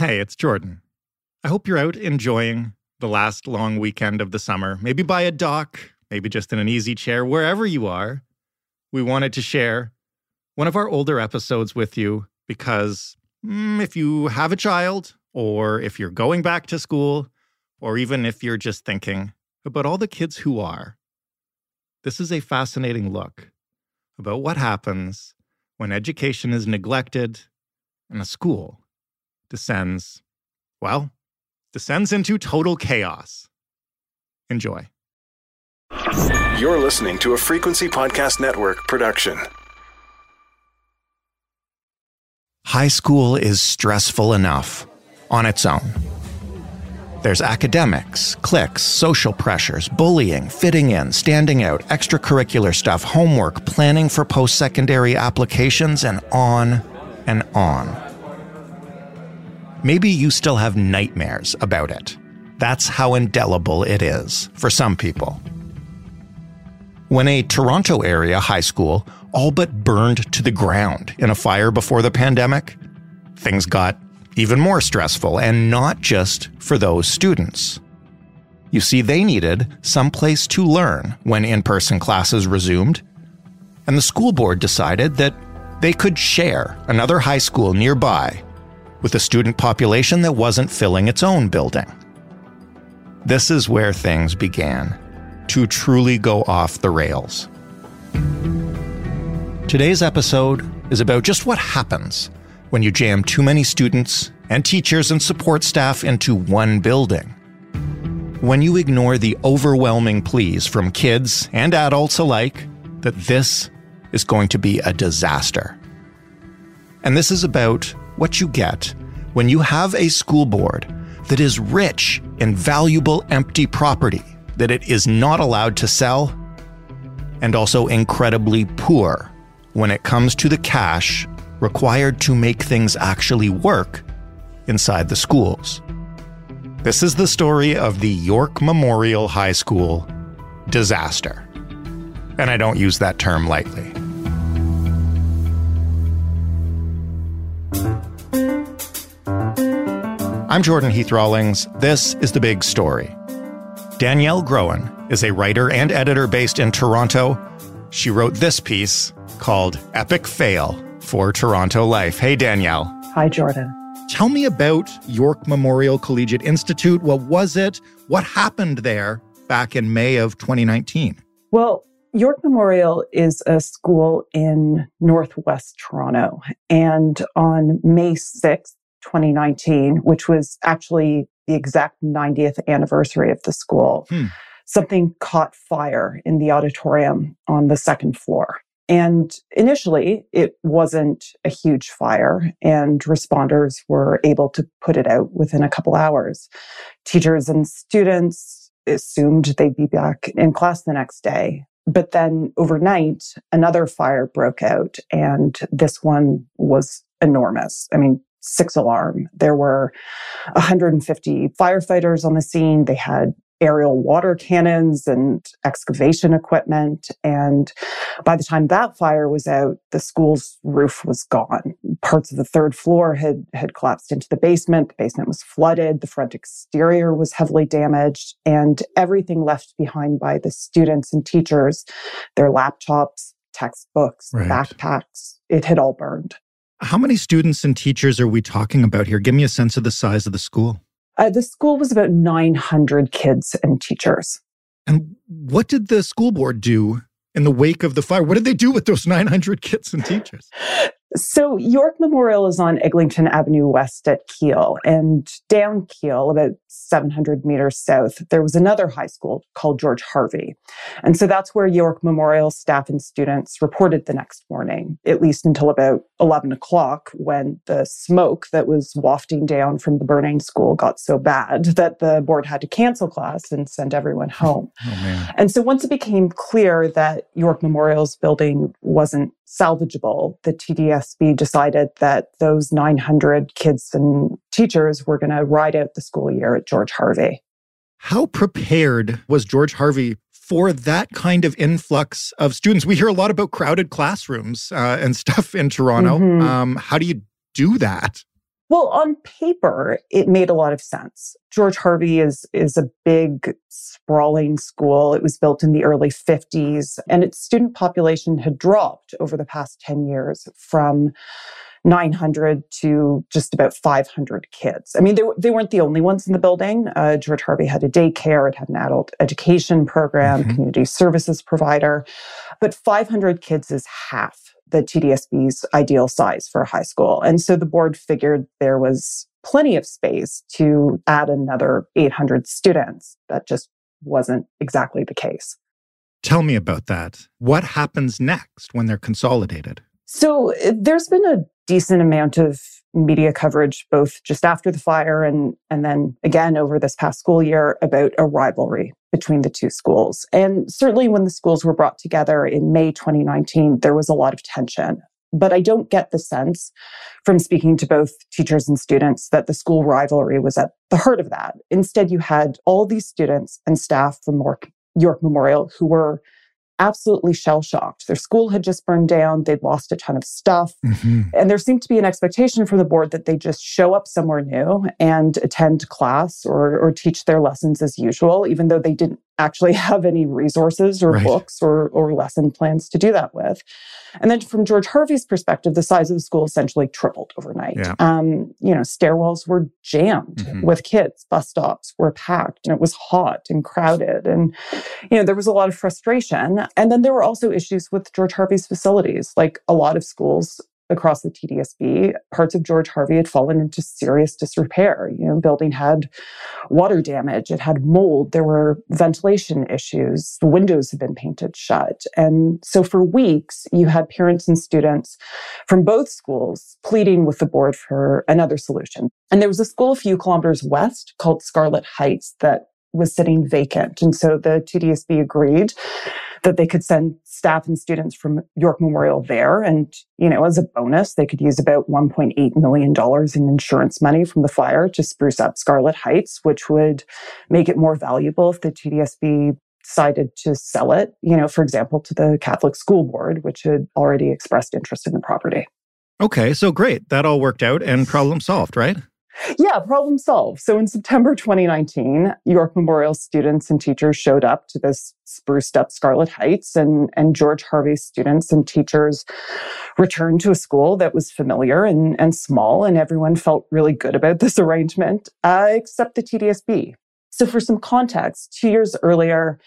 Hey, it's Jordan. I hope you're out enjoying the last long weekend of the summer, maybe by a dock, maybe just in an easy chair, wherever you are. We wanted to share one of our older episodes with you because mm, if you have a child, or if you're going back to school, or even if you're just thinking about all the kids who are, this is a fascinating look about what happens when education is neglected in a school descends, well, descends into total chaos. Enjoy. You're listening to a Frequency Podcast Network production. High school is stressful enough on its own. There's academics, cliques, social pressures, bullying, fitting in, standing out, extracurricular stuff, homework, planning for post secondary applications, and on and on. Maybe you still have nightmares about it. That's how indelible it is for some people. When a Toronto area high school all but burned to the ground in a fire before the pandemic, things got even more stressful, and not just for those students. You see, they needed some place to learn when in person classes resumed, and the school board decided that they could share another high school nearby with a student population that wasn't filling its own building. This is where things began to truly go off the rails. Today's episode is about just what happens when you jam too many students and teachers and support staff into one building. When you ignore the overwhelming pleas from kids and adults alike that this is going to be a disaster. And this is about what you get when you have a school board that is rich in valuable empty property that it is not allowed to sell, and also incredibly poor when it comes to the cash required to make things actually work inside the schools. This is the story of the York Memorial High School disaster. And I don't use that term lightly. I'm Jordan Heath Rawlings. This is The Big Story. Danielle Groen is a writer and editor based in Toronto. She wrote this piece called Epic Fail for Toronto Life. Hey, Danielle. Hi, Jordan. Tell me about York Memorial Collegiate Institute. What was it? What happened there back in May of 2019? Well, York Memorial is a school in Northwest Toronto. And on May 6th, 2019, which was actually the exact 90th anniversary of the school, hmm. something caught fire in the auditorium on the second floor. And initially, it wasn't a huge fire, and responders were able to put it out within a couple hours. Teachers and students assumed they'd be back in class the next day. But then overnight, another fire broke out, and this one was enormous. I mean, six alarm. There were 150 firefighters on the scene. They had aerial water cannons and excavation equipment. And by the time that fire was out, the school's roof was gone. Parts of the third floor had, had collapsed into the basement. The basement was flooded. The front exterior was heavily damaged and everything left behind by the students and teachers, their laptops, textbooks, right. backpacks, it had all burned. How many students and teachers are we talking about here? Give me a sense of the size of the school. Uh, the school was about 900 kids and teachers. And what did the school board do in the wake of the fire? What did they do with those 900 kids and teachers? So York Memorial is on Eglinton Avenue West at Keele and down Keele, about 700 meters south, there was another high school called George Harvey. And so that's where York Memorial staff and students reported the next morning, at least until about 11 o'clock when the smoke that was wafting down from the burning school got so bad that the board had to cancel class and send everyone home. Oh, and so once it became clear that York Memorial's building wasn't salvageable, the TDSB decided that those 900 kids and teachers were going to ride out the school year at George Harvey. How prepared was George Harvey for that kind of influx of students? We hear a lot about crowded classrooms uh, and stuff in Toronto. Mm-hmm. Um, how do you do that? Well, on paper, it made a lot of sense. George Harvey is, is a big, sprawling school. It was built in the early 50s, and its student population had dropped over the past 10 years from 900 to just about 500 kids. I mean, they, they weren't the only ones in the building. Uh, George Harvey had a daycare, it had an adult education program, mm-hmm. community services provider, but 500 kids is half the TDSB's ideal size for a high school. And so the board figured there was plenty of space to add another 800 students. That just wasn't exactly the case. Tell me about that. What happens next when they're consolidated? So eh, there's been a decent amount of media coverage, both just after the fire and, and then again over this past school year about a rivalry between the two schools. And certainly when the schools were brought together in May 2019, there was a lot of tension. But I don't get the sense from speaking to both teachers and students that the school rivalry was at the heart of that. Instead, you had all these students and staff from York Memorial who were absolutely shell shocked. Their school had just burned down. They'd lost a ton of stuff. Mm-hmm. And there seemed to be an expectation from the board that they just show up somewhere new and attend class or, or teach their lessons as usual, even though they didn't actually have any resources or right. books or, or lesson plans to do that with. And then from George Harvey's perspective, the size of the school essentially tripled overnight. Yeah. Um, you know, stairwells were jammed mm-hmm. with kids, bus stops were packed, and it was hot and crowded. And, you know, there was a lot of frustration. And then there were also issues with George Harvey's facilities. Like a lot of schools across the TDSB, parts of George Harvey had fallen into serious disrepair. You know, building had water damage, it had mold, there were ventilation issues, the windows had been painted shut. And so for weeks, you had parents and students from both schools pleading with the board for another solution. And there was a school a few kilometers west called Scarlett Heights that was sitting vacant. And so the TDSB agreed that they could send staff and students from York Memorial there. And, you know, as a bonus, they could use about $1.8 million in insurance money from the fire to spruce up Scarlett Heights, which would make it more valuable if the TDSB decided to sell it, you know, for example, to the Catholic School Board, which had already expressed interest in the property. Okay, so great. That all worked out and problem solved, right? Yeah, problem solved. So in September 2019, York Memorial students and teachers showed up to this spruced up Scarlett Heights, and, and George Harvey students and teachers returned to a school that was familiar and, and small, and everyone felt really good about this arrangement, uh, except the TDSB. So for some context, two years earlier,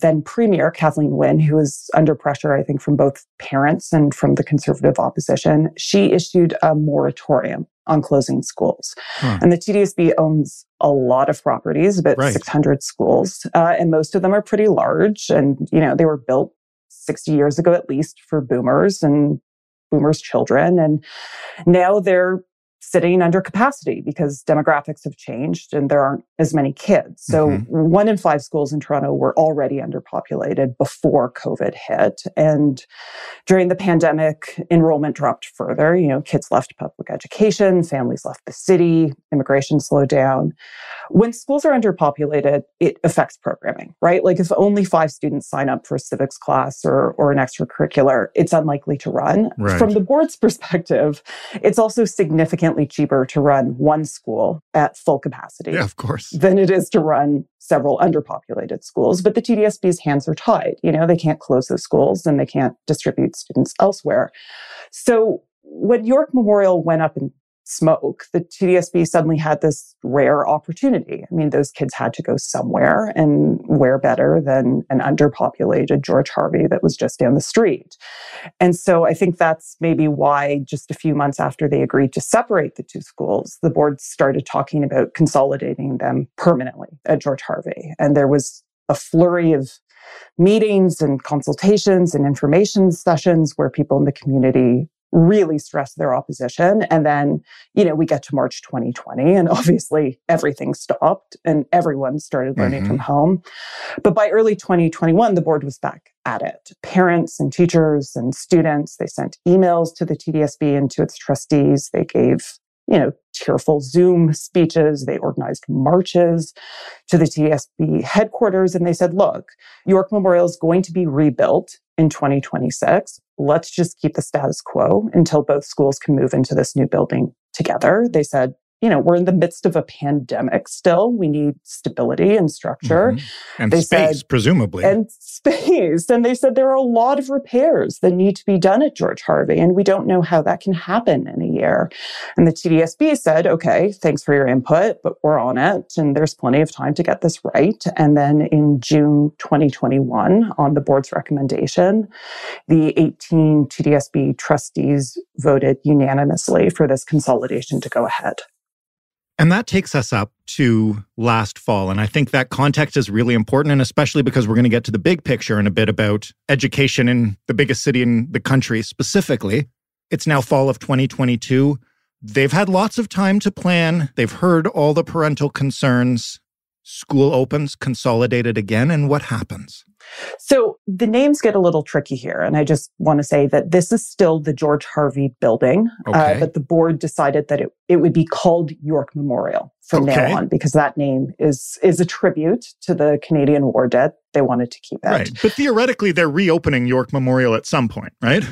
then Premier Kathleen Wynne, who was under pressure, I think, from both parents and from the conservative opposition, she issued a moratorium on closing schools. Huh. And the TDSB owns a lot of properties, about right. 600 schools, uh, and most of them are pretty large. And, you know, they were built 60 years ago at least for boomers and boomers' children. And now they're sitting under capacity because demographics have changed and there aren't as many kids. So mm-hmm. one in five schools in Toronto were already underpopulated before COVID hit. And during the pandemic, enrollment dropped further. You know, kids left public education, families left the city, immigration slowed down. When schools are underpopulated, it affects programming, right? Like if only five students sign up for a civics class or, or an extracurricular, it's unlikely to run. Right. From the board's perspective, it's also significantly cheaper to run one school at full capacity. Yeah, of course. Than it is to run several underpopulated schools. But the TDSB's hands are tied. You know, they can't close those schools and they can't distribute students elsewhere. So when York Memorial went up and smoke, the TDSB suddenly had this rare opportunity. I mean, those kids had to go somewhere and where better than an underpopulated George Harvey that was just down the street. And so I think that's maybe why just a few months after they agreed to separate the two schools, the board started talking about consolidating them permanently at George Harvey. And there was a flurry of meetings and consultations and information sessions where people in the community really stress their opposition. And then, you know, we get to March 2020 and obviously everything stopped and everyone started learning mm-hmm. from home. But by early 2021, the board was back at it. Parents and teachers and students, they sent emails to the TDSB and to its trustees. They gave you know, tearful Zoom speeches. They organized marches to the TSB headquarters and they said, look, York Memorial is going to be rebuilt in 2026. Let's just keep the status quo until both schools can move into this new building together. They said, you know, we're in the midst of a pandemic still. We need stability and structure. Mm-hmm. And they space, said, presumably. And space. And they said there are a lot of repairs that need to be done at George Harvey, and we don't know how that can happen in a year. And the TDSB said, okay, thanks for your input, but we're on it, and there's plenty of time to get this right. And then in June 2021, on the board's recommendation, the 18 TDSB trustees voted unanimously for this consolidation to go ahead. And that takes us up to last fall. And I think that context is really important. And especially because we're going to get to the big picture in a bit about education in the biggest city in the country specifically. It's now fall of 2022. They've had lots of time to plan. They've heard all the parental concerns. School opens, consolidated again. And what happens? So the names get a little tricky here. And I just want to say that this is still the George Harvey building, uh, okay. uh, but the board decided that it, it would be called York Memorial from okay. now on because that name is, is a tribute to the Canadian war dead. They wanted to keep it. Right. But theoretically, they're reopening York Memorial at some point, right?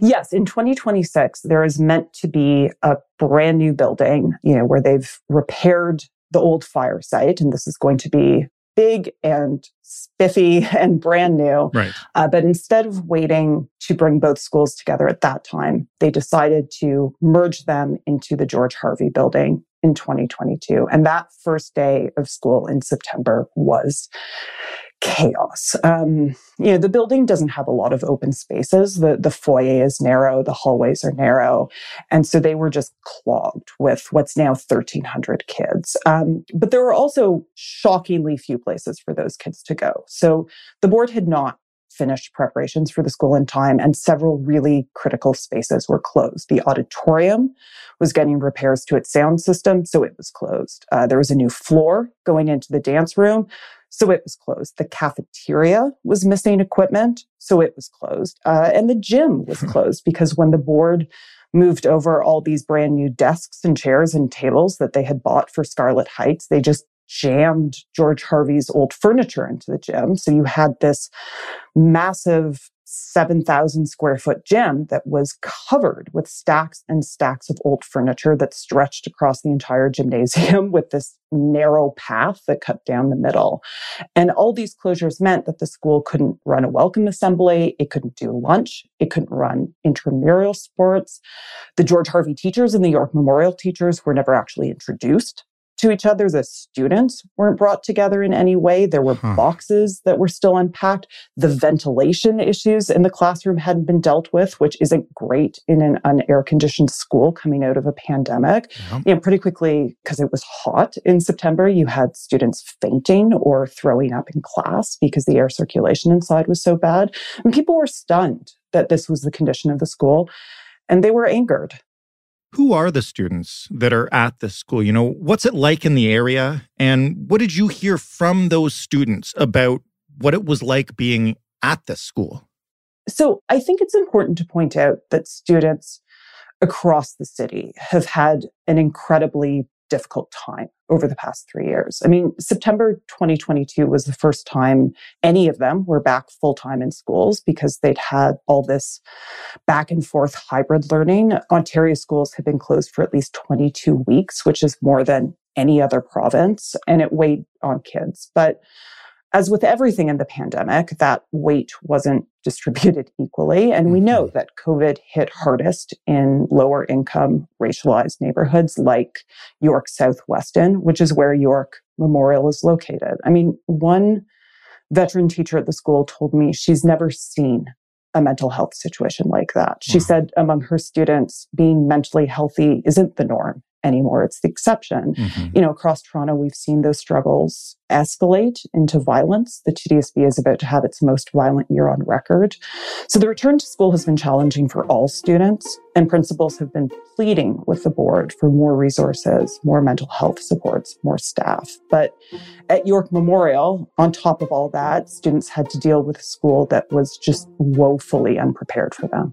Yes, in 2026, there is meant to be a brand new building, you know, where they've repaired the old fire site. And this is going to be big and spiffy and brand new. Right. Uh, but instead of waiting to bring both schools together at that time, they decided to merge them into the George Harvey building in 2022. And that first day of school in September was chaos. Um, you know, the building doesn't have a lot of open spaces. The, the foyer is narrow, the hallways are narrow. And so they were just clogged with what's now 1,300 kids. Um, but there were also shockingly few places for those kids to go. So the board had not finished preparations for the school in time, and several really critical spaces were closed. The auditorium was getting repairs to its sound system, so it was closed. Uh, there was a new floor going into the dance room, so it was closed. The cafeteria was missing equipment, so it was closed. Uh, and the gym was closed because when the board moved over all these brand new desks and chairs and tables that they had bought for Scarlett Heights, they just jammed George Harvey's old furniture into the gym. So you had this massive 7,000 square foot gym that was covered with stacks and stacks of old furniture that stretched across the entire gymnasium with this narrow path that cut down the middle. And all these closures meant that the school couldn't run a welcome assembly, it couldn't do lunch, it couldn't run intramural sports. The George Harvey teachers and the York Memorial teachers were never actually introduced to each other. The students weren't brought together in any way. There were huh. boxes that were still unpacked. The ventilation issues in the classroom hadn't been dealt with, which isn't great in an unair conditioned school coming out of a pandemic. You know, pretty quickly, because it was hot in September, you had students fainting or throwing up in class because the air circulation inside was so bad. And people were stunned that this was the condition of the school. And they were angered who are the students that are at this school? You know, what's it like in the area? And what did you hear from those students about what it was like being at this school? So I think it's important to point out that students across the city have had an incredibly difficult time over the past three years. I mean, September 2022 was the first time any of them were back full time in schools because they'd had all this back and forth hybrid learning. Ontario schools have been closed for at least 22 weeks, which is more than any other province, and it weighed on kids. But as with everything in the pandemic, that weight wasn't distributed equally. And we know mm-hmm. that COVID hit hardest in lower income racialized neighborhoods like York South Weston, which is where York Memorial is located. I mean, one veteran teacher at the school told me she's never seen a mental health situation like that. She wow. said among her students, being mentally healthy isn't the norm anymore. It's the exception. Mm-hmm. You know, across Toronto, we've seen those struggles escalate into violence. The TDSB is about to have its most violent year on record. So the return to school has been challenging for all students, and principals have been pleading with the board for more resources, more mental health supports, more staff. But at York Memorial, on top of all that, students had to deal with a school that was just woefully unprepared for them.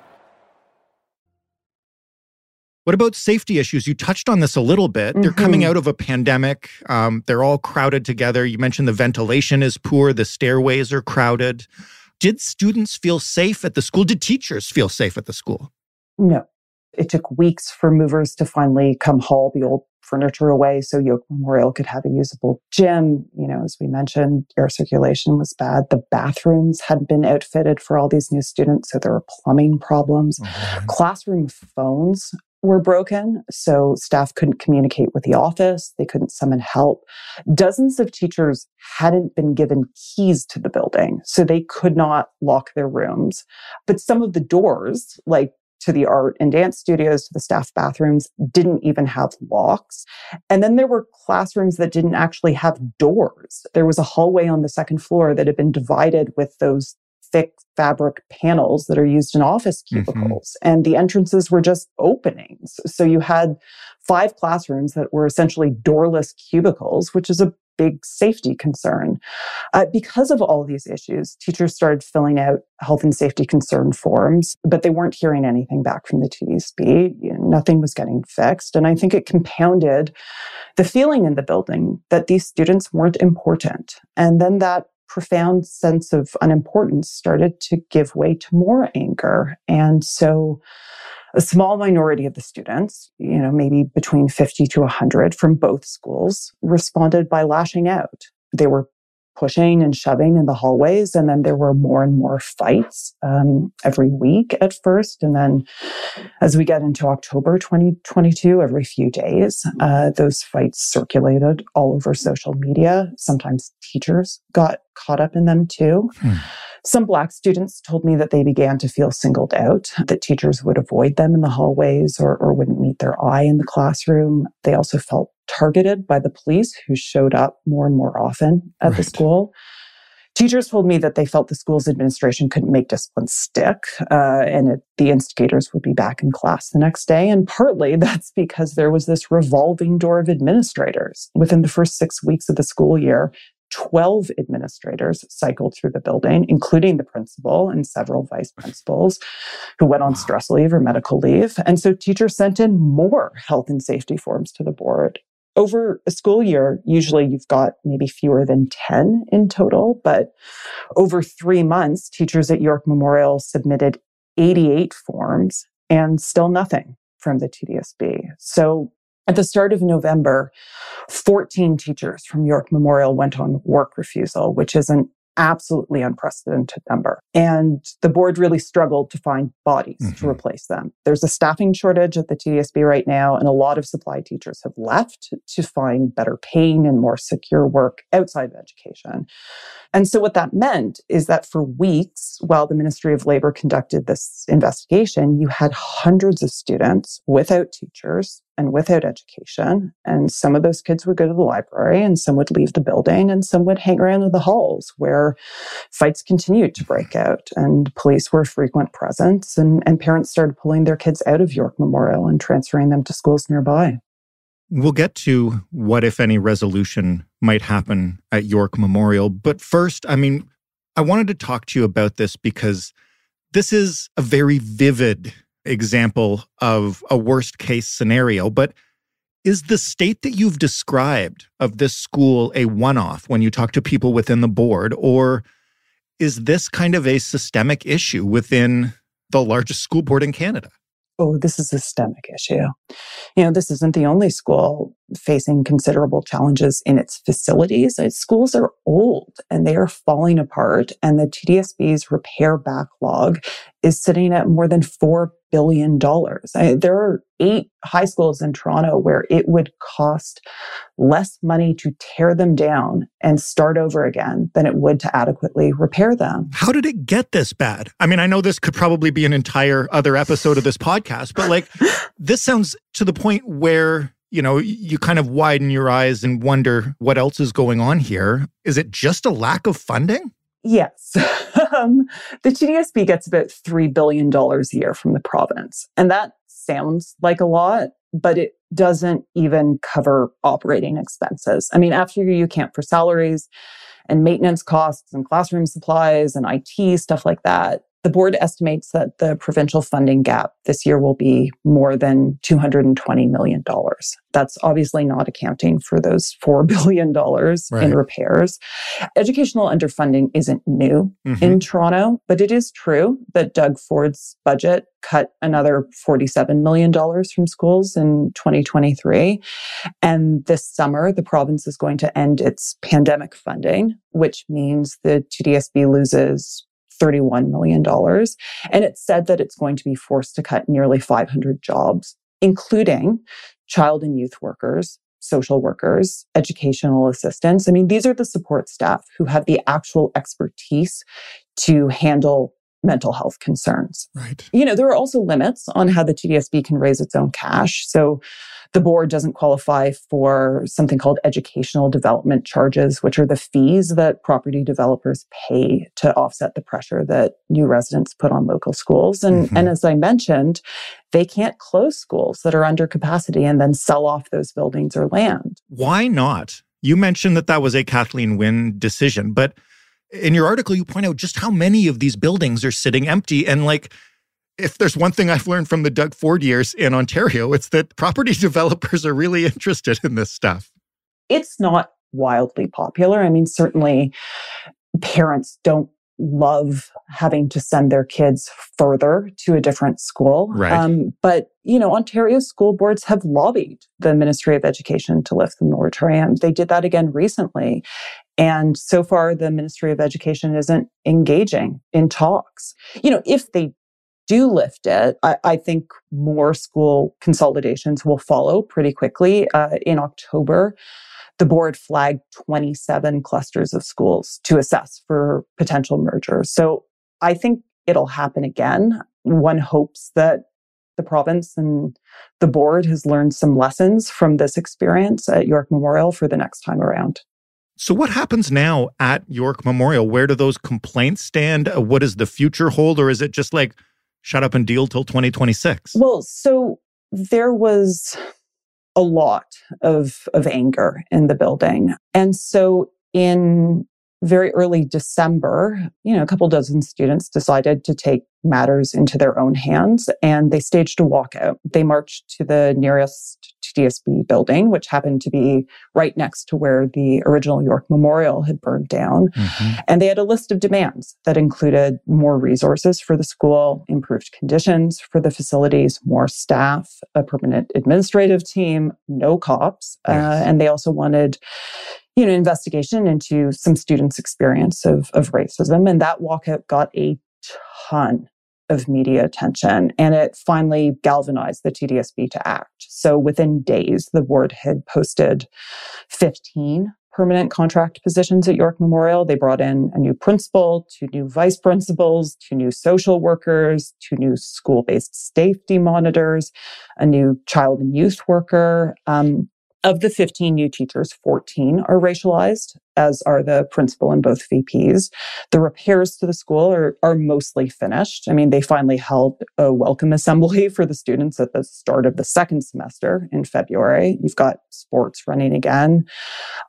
What about safety issues? You touched on this a little bit. Mm-hmm. They're coming mm-hmm. out of a pandemic. Um, they're all crowded together. You mentioned the ventilation is poor, the stairways are crowded. Did students feel safe at the school? Did teachers feel safe at the school? No. It took weeks for movers to finally come haul the old furniture away so York Memorial could have a usable gym. You know, as we mentioned, air circulation was bad. The bathrooms hadn't been outfitted for all these new students, so there were plumbing problems. Mm-hmm. Classroom phones were broken, so staff couldn't communicate with the office. They couldn't summon help. Dozens of teachers hadn't been given keys to the building, so they could not lock their rooms. But some of the doors, like to the art and dance studios, to the staff bathrooms, didn't even have locks. And then there were classrooms that didn't actually have doors. There was a hallway on the second floor that had been divided with those thick fabric panels that are used in office mm-hmm. cubicles. Mm-hmm. And the entrances were just openings. So you had five classrooms that were essentially doorless cubicles, which is a big safety concern. Uh, because of all these issues, teachers started filling out health and safety concern forms, but they weren't hearing anything back from the TDSB. You know, nothing was getting fixed. And I think it compounded the feeling in the building that these students weren't important. And then that profound sense of unimportance started to give way to more anger. And so a small minority of the students, you know, maybe between 50 to 100 from both schools responded by lashing out. They were pushing and shoving in the hallways. And then there were more and more fights um, every week at first. And then as we get into October 2022, every few days, uh, those fights circulated all over social media. Sometimes teachers got caught up in them too. Hmm. Some Black students told me that they began to feel singled out, that teachers would avoid them in the hallways or, or wouldn't meet their eye in the classroom. They also felt targeted by the police who showed up more and more often at right. the school. Teachers told me that they felt the school's administration couldn't make discipline stick, uh, and it, the instigators would be back in class the next day. And partly that's because there was this revolving door of administrators. Within the first six weeks of the school year, 12 administrators cycled through the building, including the principal and several vice principals who went on stress leave or medical leave. And so teachers sent in more health and safety forms to the board. Over a school year, usually you've got maybe fewer than 10 in total, but over three months, teachers at York Memorial submitted 88 forms and still nothing from the TDSB. So at the start of November, 14 teachers from York Memorial went on work refusal, which is an absolutely unprecedented number. And the board really struggled to find bodies mm-hmm. to replace them. There's a staffing shortage at the TDSB right now, and a lot of supply teachers have left to find better paying and more secure work outside of education. And so what that meant is that for weeks, while the Ministry of Labor conducted this investigation, you had hundreds of students without teachers and without education. And some of those kids would go to the library and some would leave the building and some would hang around in the halls where fights continued to break out and police were frequent presence and, and parents started pulling their kids out of York Memorial and transferring them to schools nearby. We'll get to what, if any, resolution might happen at York Memorial. But first, I mean, I wanted to talk to you about this because this is a very vivid example of a worst case scenario. But is the state that you've described of this school a one off when you talk to people within the board? Or is this kind of a systemic issue within the largest school board in Canada? oh, this is a systemic issue. You know, this isn't the only school facing considerable challenges in its facilities. Schools are old and they are falling apart, and the TDSB's repair backlog is sitting at more than $4 billion. I, there are eight high schools in Toronto where it would cost less money to tear them down and start over again than it would to adequately repair them. How did it get this bad? I mean, I know this could probably be an entire other episode of this podcast, but like this sounds to the point where you know, you kind of widen your eyes and wonder what else is going on here. Is it just a lack of funding? Yes. um, the TDSB gets about $3 billion a year from the province. And that sounds like a lot, but it doesn't even cover operating expenses. I mean, after you account for salaries and maintenance costs and classroom supplies and IT, stuff like that, the board estimates that the provincial funding gap this year will be more than $220 million. That's obviously not accounting for those $4 billion right. in repairs. Educational underfunding isn't new mm-hmm. in Toronto, but it is true that Doug Ford's budget cut another $47 million from schools in 2023. And this summer, the province is going to end its pandemic funding, which means the TDSB loses $31 million. And it said that it's going to be forced to cut nearly 500 jobs, including child and youth workers, social workers, educational assistants. I mean, these are the support staff who have the actual expertise to handle mental health concerns. Right. You know, there are also limits on how the TDSB can raise its own cash. So the board doesn't qualify for something called educational development charges, which are the fees that property developers pay to offset the pressure that new residents put on local schools. And, mm-hmm. and as I mentioned, they can't close schools that are under capacity and then sell off those buildings or land. Why not? You mentioned that that was a Kathleen Wynne decision, but in your article, you point out just how many of these buildings are sitting empty. And like, if there's one thing I've learned from the Doug Ford years in Ontario, it's that property developers are really interested in this stuff. It's not wildly popular. I mean, certainly parents don't love having to send their kids further to a different school. Right. Um, but, you know, Ontario school boards have lobbied the Ministry of Education to lift the moratorium. They did that again recently. And so far, the Ministry of Education isn't engaging in talks. You know, if they do lift it, I, I, think more school consolidations will follow pretty quickly. Uh, in October, the board flagged 27 clusters of schools to assess for potential mergers. So I think it'll happen again. One hopes that the province and the board has learned some lessons from this experience at York Memorial for the next time around. So, what happens now at York Memorial? Where do those complaints stand? Uh, what does the future hold? Or is it just like, shut up and deal till 2026? Well, so there was a lot of, of anger in the building. And so in very early December, you know, a couple dozen students decided to take matters into their own hands and they staged a walkout. They marched to the nearest TDSB building, which happened to be right next to where the original York Memorial had burned down. Mm-hmm. And they had a list of demands that included more resources for the school, improved conditions for the facilities, more staff, a permanent administrative team, no cops. Uh, yes. Uh, and they also wanted you know, investigation into some students' experience of, of racism. And that walkout got a ton of media attention and it finally galvanized the TDSB to act. So within days, the board had posted 15 permanent contract positions at York Memorial. They brought in a new principal, two new vice principals, two new social workers, two new school based safety monitors, a new child and youth worker. Um, Of the 15 new teachers, 14 are racialized, as are the principal and both VPs. The repairs to the school are, are mostly finished. I mean, they finally held a welcome assembly for the students at the start of the second semester in February. You've got sports running again.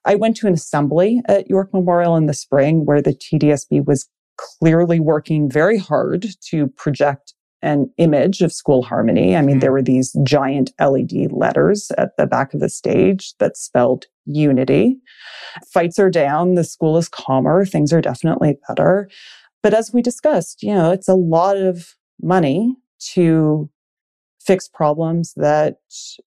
I went to an assembly at York Memorial in the spring where the TDSB was clearly working very hard to project an image of school harmony. I mean, there mm-hmm. were these giant LED letters at the back of the stage that spelled unity. Fights are down. The school is calmer. Things are definitely better. But as we discussed, you know, it's a lot of money to fix problems that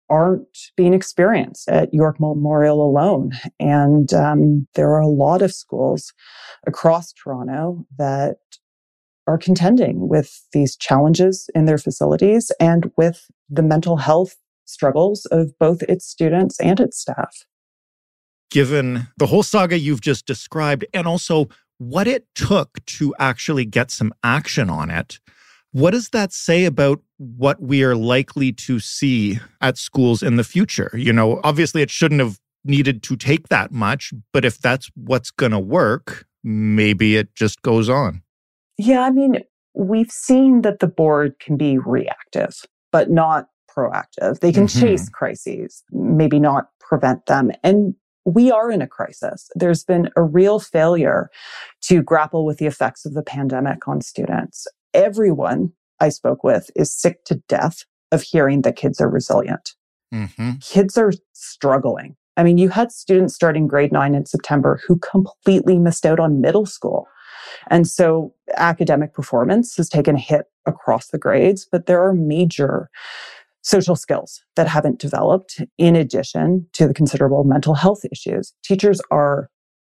aren't being experienced at York Memorial alone. And um, there are a lot of schools across Toronto that are contending with these challenges in their facilities and with the mental health struggles of both its students and its staff. Given the whole saga you've just described, and also what it took to actually get some action on it, what does that say about what we are likely to see at schools in the future? You know, obviously it shouldn't have needed to take that much, but if that's what's going to work, maybe it just goes on. Yeah, I mean, we've seen that the board can be reactive, but not proactive. They can mm-hmm. chase crises, maybe not prevent them. And we are in a crisis. There's been a real failure to grapple with the effects of the pandemic on students. Everyone I spoke with is sick to death of hearing that kids are resilient. Mm-hmm. Kids are struggling. I mean, you had students starting grade nine in September who completely missed out on middle school and so academic performance has taken a hit across the grades, but there are major social skills that haven't developed in addition to the considerable mental health issues. Teachers are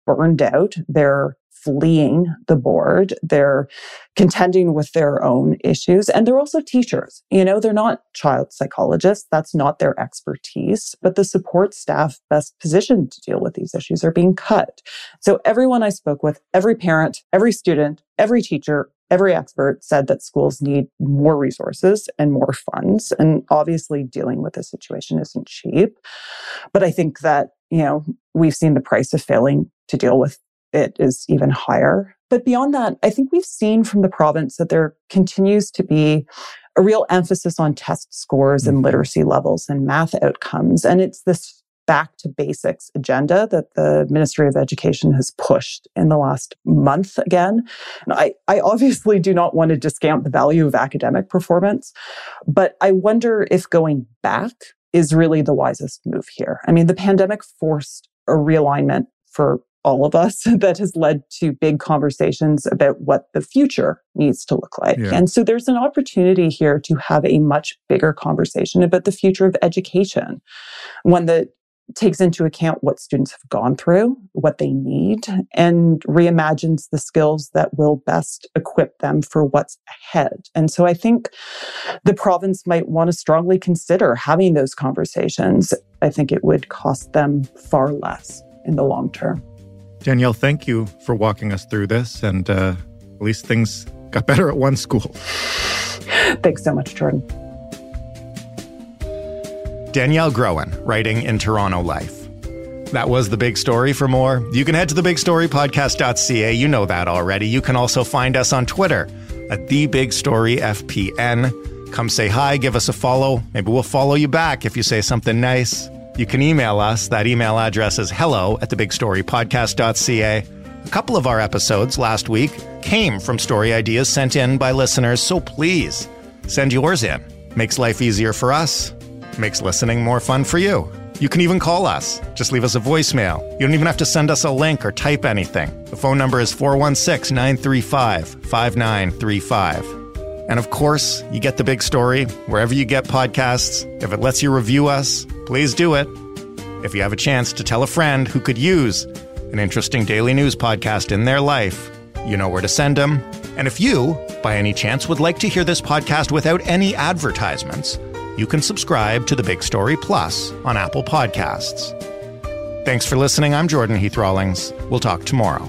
burned out. They're fleeing the board. They're contending with their own issues. And they're also teachers. You know, they're not child psychologists. That's not their expertise, but the support staff best positioned to deal with these issues are being cut. So everyone I spoke with, every parent, every student, every teacher, every expert said that schools need more resources and more funds. And obviously dealing with this situation isn't cheap. But I think that, you know, we've seen the price of failing to deal with it is even higher. But beyond that, I think we've seen from the province that there continues to be a real emphasis on test scores and mm-hmm. literacy levels and math outcomes. And it's this back to basics agenda that the Ministry of Education has pushed in the last month again. And I, I obviously do not want to discount the value of academic performance, but I wonder if going back is really the wisest move here. I mean, the pandemic forced a realignment for all of us that has led to big conversations about what the future needs to look like. Yeah. And so there's an opportunity here to have a much bigger conversation about the future of education, one that takes into account what students have gone through, what they need, and reimagines the skills that will best equip them for what's ahead. And so I think the province might want to strongly consider having those conversations. I think it would cost them far less in the long term. Danielle, thank you for walking us through this. And uh, at least things got better at one school. Thanks so much, Jordan. Danielle Groen, writing in Toronto Life. That was the big story. For more, you can head to thebigstorypodcast.ca. You know that already. You can also find us on Twitter at The Big Story FPN. Come say hi, give us a follow. Maybe we'll follow you back if you say something nice. You can email us. That email address is hello at thebigstorypodcast.ca. A couple of our episodes last week came from story ideas sent in by listeners, so please send yours in. Makes life easier for us, makes listening more fun for you. You can even call us. Just leave us a voicemail. You don't even have to send us a link or type anything. The phone number is 416 935 5935. And of course, you get the big story wherever you get podcasts. If it lets you review us, please do it. If you have a chance to tell a friend who could use an interesting daily news podcast in their life, you know where to send them. And if you, by any chance, would like to hear this podcast without any advertisements, you can subscribe to the Big Story Plus on Apple Podcasts. Thanks for listening. I'm Jordan Heath Rawlings. We'll talk tomorrow.